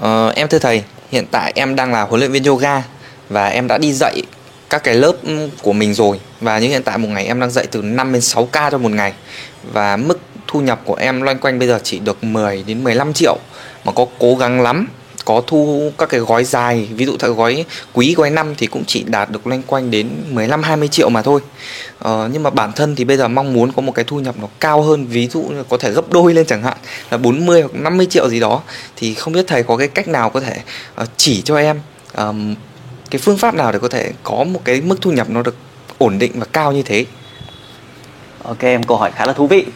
Ờ, em thưa thầy, hiện tại em đang là huấn luyện viên yoga và em đã đi dạy các cái lớp của mình rồi. Và như hiện tại một ngày em đang dạy từ 5 đến 6 ca cho một ngày. Và mức thu nhập của em loanh quanh bây giờ chỉ được 10 đến 15 triệu mà có cố gắng lắm có thu các cái gói dài ví dụ theo gói quý gói năm thì cũng chỉ đạt được loanh quanh đến 15 20 triệu mà thôi. Ờ, nhưng mà bản thân thì bây giờ mong muốn có một cái thu nhập nó cao hơn ví dụ như có thể gấp đôi lên chẳng hạn là 40 hoặc 50 triệu gì đó thì không biết thầy có cái cách nào có thể uh, chỉ cho em um, cái phương pháp nào để có thể có một cái mức thu nhập nó được ổn định và cao như thế. Ok em câu hỏi khá là thú vị.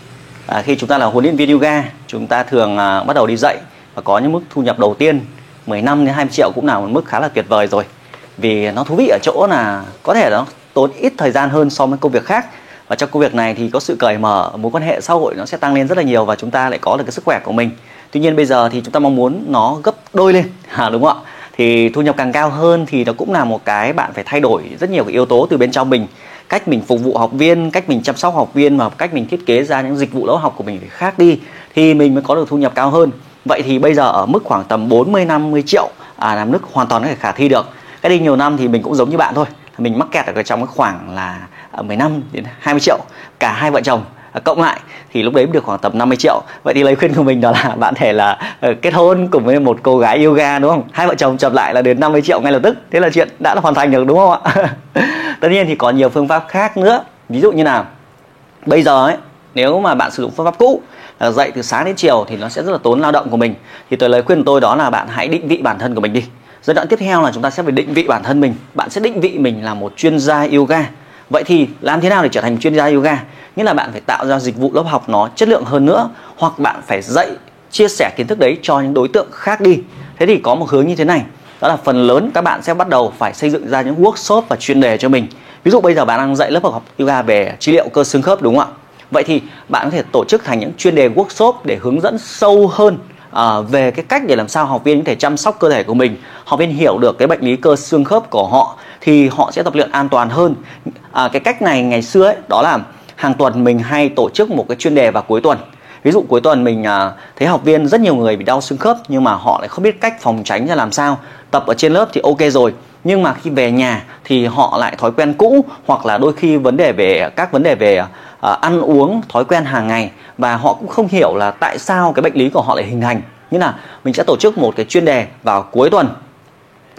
À, khi chúng ta là huấn luyện viên yoga, chúng ta thường à, bắt đầu đi dạy và có những mức thu nhập đầu tiên 15 đến 20 triệu cũng là một mức khá là tuyệt vời rồi. Vì nó thú vị ở chỗ là có thể nó tốn ít thời gian hơn so với công việc khác. Và trong công việc này thì có sự cởi mở mối quan hệ xã hội nó sẽ tăng lên rất là nhiều và chúng ta lại có được cái sức khỏe của mình. Tuy nhiên bây giờ thì chúng ta mong muốn nó gấp đôi lên à, đúng không ạ? Thì thu nhập càng cao hơn thì nó cũng là một cái bạn phải thay đổi rất nhiều cái yếu tố từ bên trong mình. Cách mình phục vụ học viên cách mình chăm sóc học viên và cách mình thiết kế ra những dịch vụ lớp học của mình phải khác đi thì mình mới có được thu nhập cao hơn. Vậy thì bây giờ ở mức khoảng tầm 40 50 triệu à, là mức hoàn toàn có thể khả thi được. Cái đi nhiều năm thì mình cũng giống như bạn thôi. Mình mắc kẹt ở trong cái khoảng là à, 15 đến 20 triệu cả hai vợ chồng à, cộng lại thì lúc đấy được khoảng tầm 50 triệu. Vậy thì lời khuyên của mình đó là bạn thể là ờ, kết hôn cùng với một cô gái yoga đúng không? Hai vợ chồng chập lại là đến 50 triệu ngay lập tức. Thế là chuyện đã là hoàn thành được đúng không ạ? Tất nhiên thì có nhiều phương pháp khác nữa. Ví dụ như nào? Bây giờ ấy nếu mà bạn sử dụng phương pháp cũ Ờ, dậy từ sáng đến chiều thì nó sẽ rất là tốn lao động của mình. Thì tôi lời khuyên của tôi đó là bạn hãy định vị bản thân của mình đi. Giai đoạn tiếp theo là chúng ta sẽ phải định vị bản thân mình. Bạn sẽ định vị mình là một chuyên gia yoga. Vậy thì làm thế nào để trở thành chuyên gia yoga? Nghĩa là bạn phải tạo ra dịch vụ lớp học nó chất lượng hơn nữa, hoặc bạn phải dạy, chia sẻ kiến thức đấy cho những đối tượng khác đi. Thế thì có một hướng như thế này. Đó là phần lớn các bạn sẽ bắt đầu phải xây dựng ra những workshop và chuyên đề cho mình. Ví dụ bây giờ bạn đang dạy lớp học yoga về trị liệu cơ xương khớp, đúng không ạ? Vậy thì bạn có thể tổ chức thành những chuyên đề workshop để hướng dẫn sâu hơn à, về cái cách để làm sao học viên có thể chăm sóc cơ thể của mình học viên hiểu được cái bệnh lý cơ xương khớp của họ thì họ sẽ tập luyện an toàn hơn. À, cái cách này ngày xưa ấy đó là hàng tuần mình hay tổ chức một cái chuyên đề vào cuối tuần. Ví dụ cuối tuần mình à, thấy học viên rất nhiều người bị đau xương khớp nhưng mà họ lại không biết cách phòng tránh ra làm sao tập ở trên lớp thì ok rồi. Nhưng mà khi về nhà thì họ lại thói quen cũ hoặc là đôi khi vấn đề về các vấn đề về à, Ờ, ăn uống thói quen hàng ngày. Và họ cũng không hiểu là tại sao cái bệnh lý của họ lại hình thành. Như là mình sẽ tổ chức một cái chuyên đề vào cuối tuần.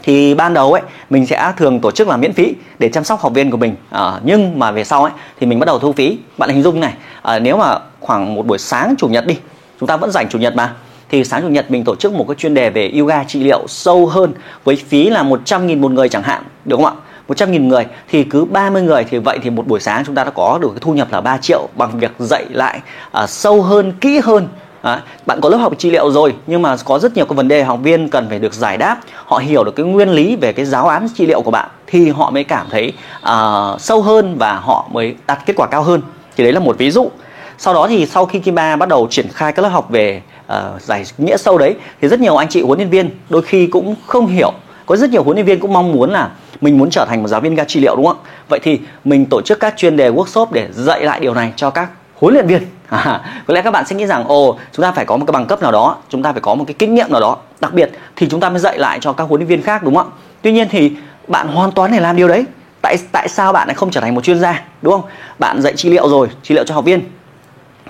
Thì ban đầu ấy mình sẽ thường tổ chức là miễn phí để chăm sóc học viên của mình. À, nhưng mà về sau ấy thì mình bắt đầu thu phí. Bạn hình dung này à, nếu mà khoảng một buổi sáng chủ nhật đi chúng ta vẫn dành chủ nhật mà thì sáng chủ nhật mình tổ chức một cái chuyên đề về yoga trị liệu sâu hơn với phí là 100.000 một người chẳng hạn đúng không ạ? 100.000 người thì cứ 30 người thì vậy thì một buổi sáng chúng ta đã có được cái thu nhập là 3 triệu bằng việc dạy lại à, sâu hơn, kỹ hơn. À, bạn có lớp học trị liệu rồi nhưng mà có rất nhiều cái vấn đề học viên cần phải được giải đáp. Họ hiểu được cái nguyên lý về cái giáo án trị liệu của bạn thì họ mới cảm thấy uh, sâu hơn và họ mới đạt kết quả cao hơn. Thì đấy là một ví dụ. Sau đó thì sau khi Kim Ba bắt đầu triển khai các lớp học về uh, giải nghĩa sâu đấy thì rất nhiều anh chị huấn luyện viên đôi khi cũng không hiểu. Có rất nhiều huấn luyện viên cũng mong muốn là mình muốn trở thành một giáo viên ga trị liệu đúng không? Vậy thì mình tổ chức các chuyên đề workshop để dạy lại điều này cho các huấn luyện viên. À, có lẽ các bạn sẽ nghĩ rằng ồ chúng ta phải có một cái bằng cấp nào đó chúng ta phải có một cái kinh nghiệm nào đó đặc biệt thì chúng ta mới dạy lại cho các huấn luyện viên khác đúng không? Ạ tuy nhiên thì bạn hoàn toàn để làm điều đấy. Tại tại sao bạn lại không trở thành một chuyên gia đúng không? Bạn dạy trị liệu rồi trị liệu cho học viên.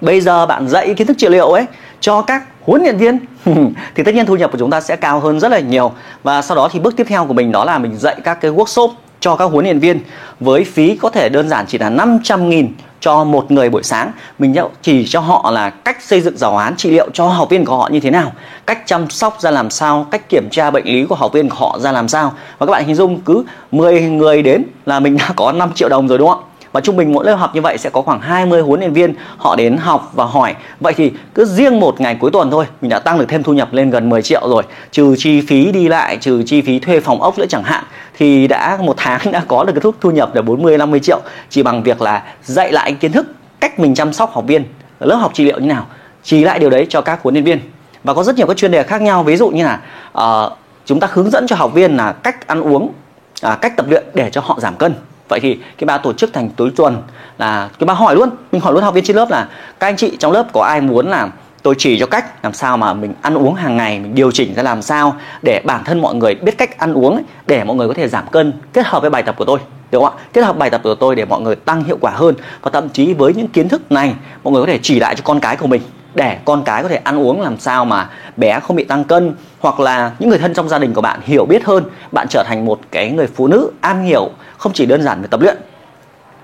Bây giờ bạn dạy kiến thức trị liệu ấy cho các huấn luyện viên. Thì tất nhiên thu nhập của chúng ta sẽ cao hơn rất là nhiều. Và sau đó thì bước tiếp theo của mình đó là mình dạy các cái workshop cho các huấn luyện viên với phí có thể đơn giản chỉ là 500 nghìn cho một người buổi sáng. Mình chỉ cho họ là cách xây dựng giáo án trị liệu cho học viên của họ như thế nào, cách chăm sóc ra làm sao, cách kiểm tra bệnh lý của học viên của họ ra làm sao. Và các bạn hình dung cứ 10 người đến là mình đã có 5 triệu đồng rồi, đúng không ạ? Và trung bình mỗi lớp học như vậy sẽ có khoảng 20 huấn luyện viên họ đến học và hỏi. Vậy thì cứ riêng một ngày cuối tuần thôi mình đã tăng được thêm thu nhập lên gần 10 triệu rồi. Trừ chi phí đi lại trừ chi phí thuê phòng ốc nữa chẳng hạn thì đã một tháng đã có được cái thuốc thu nhập là 40 50 triệu. Chỉ bằng việc là dạy lại kiến thức cách mình chăm sóc học viên lớp học trị liệu như nào chỉ lại điều đấy cho các huấn luyện viên. Và có rất nhiều các chuyên đề khác nhau. Ví dụ như là uh, chúng ta hướng dẫn cho học viên là cách ăn uống à, cách tập luyện để cho họ giảm cân vậy thì cái ba tổ chức thành tối tuần là, cái ba hỏi luôn, mình hỏi luôn học viên trên lớp là, các anh chị trong lớp có ai muốn là tôi chỉ cho cách làm sao mà mình ăn uống hàng ngày, mình điều chỉnh ra làm sao để bản thân mọi người biết cách ăn uống để mọi người có thể giảm cân, kết hợp với bài tập của tôi, được không ạ? Kết hợp bài tập của tôi để mọi người tăng hiệu quả hơn. Và thậm chí với những kiến thức này, mọi người có thể chỉ lại cho con cái của mình để con cái có thể ăn uống làm sao mà bé không bị tăng cân, hoặc là những người thân trong gia đình của bạn hiểu biết hơn, bạn trở thành một cái người phụ nữ am hiểu, không chỉ đơn giản về tập luyện,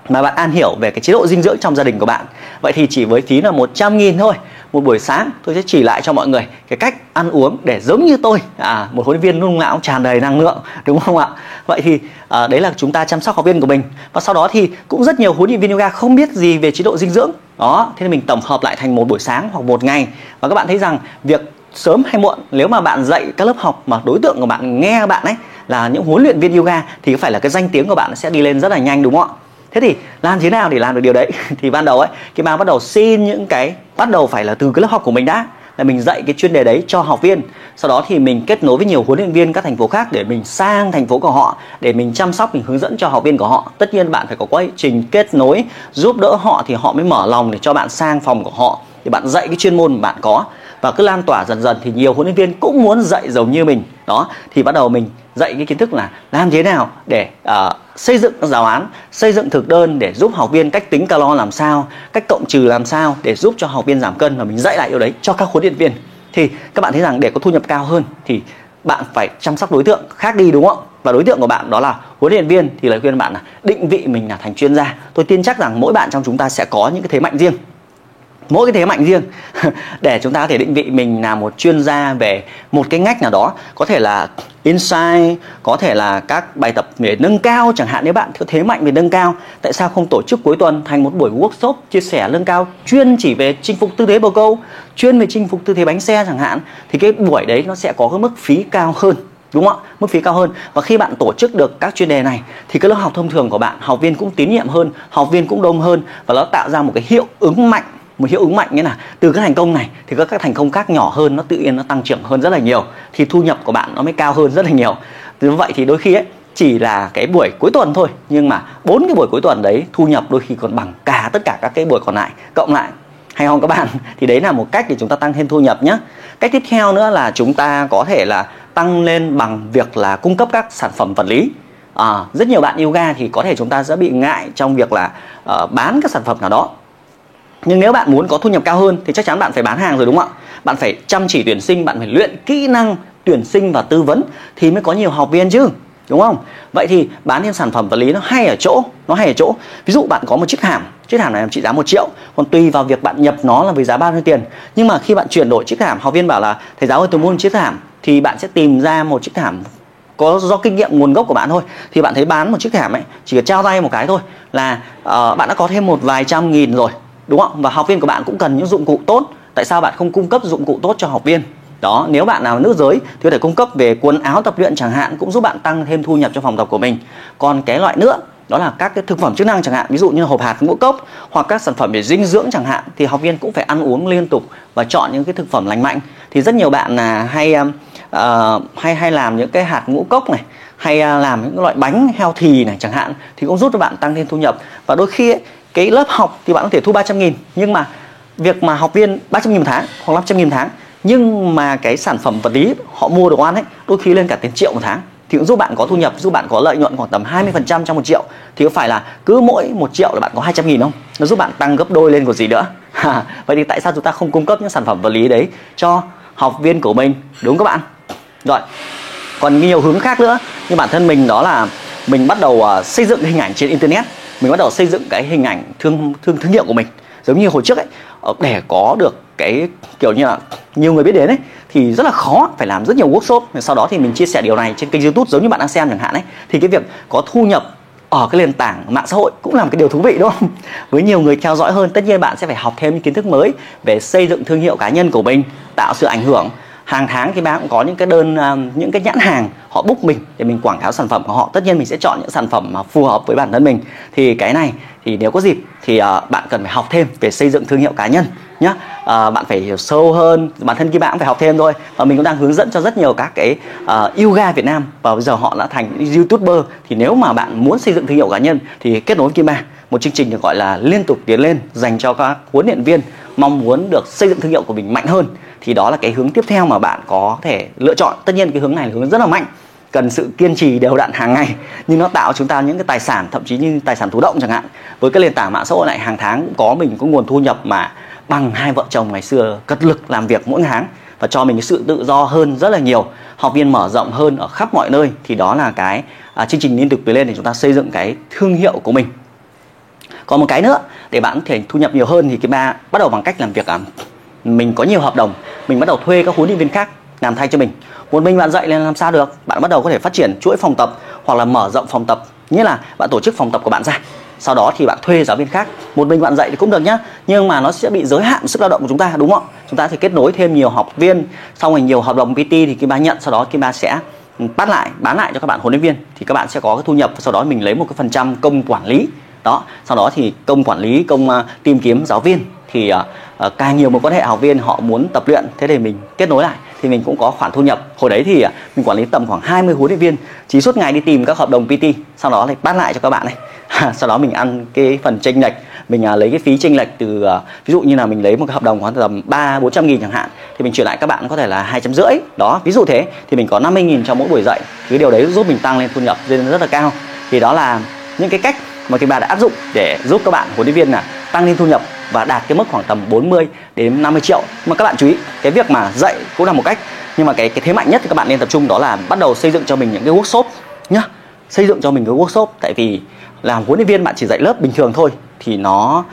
mà bạn an hiểu về cái chế độ dinh dưỡng trong gia đình của bạn. Vậy thì chỉ với phí là 100 nghìn thôi một buổi sáng tôi sẽ chỉ lại cho mọi người cái cách ăn uống để giống như tôi à, một huấn luyện viên lúc não tràn đầy năng lượng đúng không ạ? Vậy thì à, đấy là chúng ta chăm sóc học viên của mình. Và sau đó thì cũng rất nhiều huấn luyện viên yoga không biết gì về chế độ dinh dưỡng. Đó thế nên mình tổng hợp lại thành một buổi sáng hoặc một ngày. Và các bạn thấy rằng việc sớm hay muộn nếu mà bạn dạy các lớp học mà đối tượng của bạn nghe bạn ấy là những huấn luyện viên yoga thì có phải là cái danh tiếng của bạn sẽ đi lên rất là nhanh đúng không ạ? Thế thì làm thế nào để làm được điều đấy. Thì ban đầu ấy, cái bạn bắt đầu xin những cái, bắt đầu phải là từ cái lớp học của mình đã. Là mình dạy cái chuyên đề đấy cho học viên. Sau đó thì mình kết nối với nhiều huấn luyện viên các thành phố khác để mình sang thành phố của họ, để mình chăm sóc, mình hướng dẫn cho học viên của họ. Tất nhiên bạn phải có quá trình kết nối, giúp đỡ họ thì họ mới mở lòng để cho bạn sang phòng của họ. Thì bạn dạy cái chuyên môn mà bạn có và cứ lan tỏa dần dần thì nhiều huấn luyện viên cũng muốn dạy giống như mình. Đó thì bắt đầu mình dạy cái kiến thức là làm thế nào để uh, xây dựng giáo án xây dựng thực đơn để giúp học viên cách tính calo làm sao cách cộng trừ làm sao để giúp cho học viên giảm cân và mình dạy lại điều đấy cho các huấn luyện viên. Thì các bạn thấy rằng để có thu nhập cao hơn thì bạn phải chăm sóc đối tượng khác đi đúng không? Và đối tượng của bạn đó là huấn luyện viên thì lời khuyên bạn là định vị mình là thành chuyên gia. Tôi tin chắc rằng mỗi bạn trong chúng ta sẽ có những cái thế mạnh riêng mỗi cái thế mạnh riêng để chúng ta có thể định vị mình là một chuyên gia về một cái ngách nào đó. Có thể là insight, có thể là các bài tập để nâng cao chẳng hạn. Nếu bạn có thế mạnh về nâng cao, tại sao không tổ chức cuối tuần thành một buổi workshop chia sẻ nâng cao, chuyên chỉ về chinh phục tư thế bầu câu, chuyên về chinh phục tư thế bánh xe chẳng hạn, thì cái buổi đấy nó sẽ có cái mức phí cao hơn, đúng không ạ? Mức phí cao hơn. Và khi bạn tổ chức được các chuyên đề này, thì cái lớp học thông thường của bạn, học viên cũng tín nhiệm hơn, học viên cũng đông hơn và nó tạo ra một cái hiệu ứng mạnh một hiệu ứng mạnh nghĩa là từ cái thành công này thì các các thành công khác nhỏ hơn nó tự nhiên nó tăng trưởng hơn rất là nhiều thì thu nhập của bạn nó mới cao hơn rất là nhiều. Như vậy thì đôi khi ấy chỉ là cái buổi cuối tuần thôi nhưng mà bốn cái buổi cuối tuần đấy thu nhập đôi khi còn bằng cả tất cả các cái buổi còn lại. Cộng lại hay không các bạn thì đấy là một cách để chúng ta tăng thêm thu nhập nhé cách tiếp theo nữa là chúng ta có thể là tăng lên bằng việc là cung cấp các sản phẩm vật lý. À, rất nhiều bạn yoga thì có thể chúng ta sẽ bị ngại trong việc là uh, bán các sản phẩm nào đó nhưng nếu bạn muốn có thu nhập cao hơn thì chắc chắn bạn phải bán hàng rồi đúng không ạ? Bạn phải chăm chỉ tuyển sinh bạn phải luyện kỹ năng tuyển sinh và tư vấn thì mới có nhiều học viên chứ đúng không? Vậy thì bán thêm sản phẩm vật lý nó hay ở chỗ nó hay ở chỗ. Ví dụ bạn có một chiếc hàm chiếc hàm này trị giá một triệu còn tùy vào việc bạn nhập nó là với giá bao nhiêu tiền. Nhưng mà khi bạn chuyển đổi chiếc hàm học viên bảo là thầy giáo ơi tôi mua một chiếc hàm thì bạn sẽ tìm ra một chiếc hàm có do kinh nghiệm nguồn gốc của bạn thôi. Thì bạn thấy bán một chiếc hàm ấy chỉ cần trao tay một cái thôi là uh, bạn đã có thêm một vài trăm nghìn rồi đúng không? Và học viên của bạn cũng cần những dụng cụ tốt. Tại sao bạn không cung cấp dụng cụ tốt cho học viên? Đó nếu bạn nào nữ giới thì có thể cung cấp về quần áo tập luyện chẳng hạn cũng giúp bạn tăng thêm thu nhập cho phòng tập của mình. Còn cái loại nữa đó là các cái thực phẩm chức năng chẳng hạn ví dụ như hộp hạt ngũ cốc hoặc các sản phẩm về dinh dưỡng chẳng hạn thì học viên cũng phải ăn uống liên tục và chọn những cái thực phẩm lành mạnh. Thì rất nhiều bạn là hay uh, hay hay làm những cái hạt ngũ cốc này hay uh, làm những loại bánh heo thì này chẳng hạn thì cũng giúp cho bạn tăng thêm thu nhập. Và đôi khi ấy, cái lớp học thì bạn có thể thu 300 nghìn nhưng mà việc mà học viên 300 nghìn một tháng hoặc 500 nghìn một tháng. Nhưng mà cái sản phẩm vật lý họ mua đồ ăn ấy đôi khi lên cả tiền triệu một tháng. Thì cũng giúp bạn có thu nhập giúp bạn có lợi nhuận khoảng tầm 20% trong một triệu. Thì có phải là cứ mỗi một triệu là bạn có 200 nghìn không? Nó giúp bạn tăng gấp đôi lên của gì nữa. Vậy thì tại sao chúng ta không cung cấp những sản phẩm vật lý đấy cho học viên của mình? Đúng các bạn. Rồi còn nhiều hướng khác nữa. Nhưng bản thân mình đó là mình bắt đầu uh, xây dựng hình ảnh trên internet mình bắt đầu xây dựng cái hình ảnh thương thương thương hiệu của mình. Giống như hồi trước ấy ờ, để có được cái kiểu như là nhiều người biết đến ấy thì rất là khó phải làm rất nhiều workshop. Sau đó thì mình chia sẻ điều này trên kênh youtube giống như bạn đang xem chẳng hạn ấy. Thì cái việc có thu nhập ở cái nền tảng mạng xã hội cũng là một cái điều thú vị đúng không? Với nhiều người theo dõi hơn, tất nhiên bạn sẽ phải học thêm những kiến thức mới về xây dựng thương hiệu cá nhân của mình, tạo sự ảnh hưởng hàng tháng thì bạn cũng có những cái đơn à, những cái nhãn hàng họ book mình để mình quảng cáo sản phẩm của họ. Tất nhiên mình sẽ chọn những sản phẩm mà phù hợp với bản thân mình. Thì cái này thì nếu có dịp thì uh, bạn cần phải học thêm về xây dựng thương hiệu cá nhân nhé uh, à, bạn phải hiểu sâu hơn bản thân kia bạn cũng phải học thêm thôi. Và mình cũng đang hướng dẫn cho rất nhiều các cái uh, yoga Việt Nam và bây giờ họ đã thành youtuber. Thì nếu mà bạn muốn xây dựng thương hiệu cá nhân thì kết nối với Kim Ba một chương trình được gọi là liên tục tiến lên dành cho các huấn luyện viên mong muốn được xây dựng thương hiệu của mình mạnh hơn thì đó là cái hướng tiếp theo mà bạn có thể lựa chọn. Tất nhiên cái hướng này là hướng rất là mạnh cần sự kiên trì đều đặn hàng ngày nhưng nó tạo chúng ta những cái tài sản thậm chí như tài sản thụ động chẳng hạn. Với cái nền tảng mạng xã hội này hàng tháng cũng có mình có nguồn thu nhập mà bằng hai vợ chồng ngày xưa cật lực làm việc mỗi tháng và cho mình cái sự tự do hơn rất là nhiều. Học viên mở rộng hơn ở khắp mọi nơi. Thì đó là cái à, chương trình liên tục lên để chúng ta xây dựng cái thương hiệu của mình. Còn một cái nữa để bạn có thể thu nhập nhiều hơn thì cái ba bắt đầu bằng cách làm việc à, mình có nhiều hợp đồng mình bắt đầu thuê các huấn luyện viên khác làm thay cho mình. Một mình bạn dạy lên làm sao được? Bạn bắt đầu có thể phát triển chuỗi phòng tập hoặc là mở rộng phòng tập. Nghĩa là bạn tổ chức phòng tập của bạn ra sau đó thì bạn thuê giáo viên khác. Một mình bạn dạy thì cũng được nhá nhưng mà nó sẽ bị giới hạn sức lao động của chúng ta đúng không chúng ta thì kết nối thêm nhiều học viên xong rồi nhiều hợp đồng PT thì kim ba nhận sau đó kim ba sẽ ừ, bắt lại bán lại cho các bạn huấn luyện viên. Thì các bạn sẽ có cái thu nhập sau đó mình lấy một cái phần trăm công quản lý. Đó sau đó thì công quản lý công uh, tìm kiếm giáo viên thì uh, càng nhiều mối quan hệ học viên họ muốn tập luyện. Thế thì mình kết nối lại thì mình cũng có khoản thu nhập. Hồi đấy thì uh, mình quản lý tầm khoảng 20 huấn luyện viên chỉ suốt ngày đi tìm các hợp đồng PT sau đó lại bán lại cho các bạn này sau đó mình ăn cái phần tranh lệch mình uh, lấy cái phí tranh lệch từ uh, ví dụ như là mình lấy một cái hợp đồng khoảng tầm ba bốn trăm nghìn chẳng hạn thì mình chuyển lại các bạn có thể là hai trăm rưỡi. Đó ví dụ thế thì mình có 50 nghìn cho mỗi buổi dạy. Cái điều đấy giúp mình tăng lên thu nhập lên rất là cao. Thì đó là những cái cách mà cái bà đã áp dụng để giúp các bạn huấn luyện viên là tăng lên thu nhập và đạt cái mức khoảng tầm 40 đến 50 triệu. Mà các bạn chú ý, cái việc mà dạy cũng là một cách, nhưng mà cái cái thế mạnh nhất thì các bạn nên tập trung đó là bắt đầu xây dựng cho mình những cái workshop nhá. Xây dựng cho mình cái workshop, tại vì làm huấn luyện viên bạn chỉ dạy lớp bình thường thôi thì nó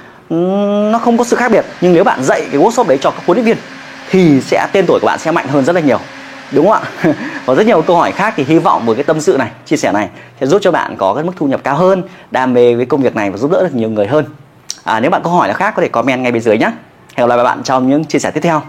nó không có sự khác biệt. Nhưng nếu bạn dạy cái workshop đấy cho các huấn luyện viên thì sẽ, tên tuổi của bạn sẽ mạnh hơn rất là nhiều. Đúng không ạ? Và rất nhiều câu hỏi khác thì hy vọng với cái tâm sự này, chia sẻ này sẽ giúp cho bạn có cái mức thu nhập cao hơn, đam mê với công việc này và giúp đỡ được nhiều người hơn à, nếu bạn có hỏi là khác có thể comment ngay bên dưới nhé hẹn gặp lại bạn trong những chia sẻ tiếp theo.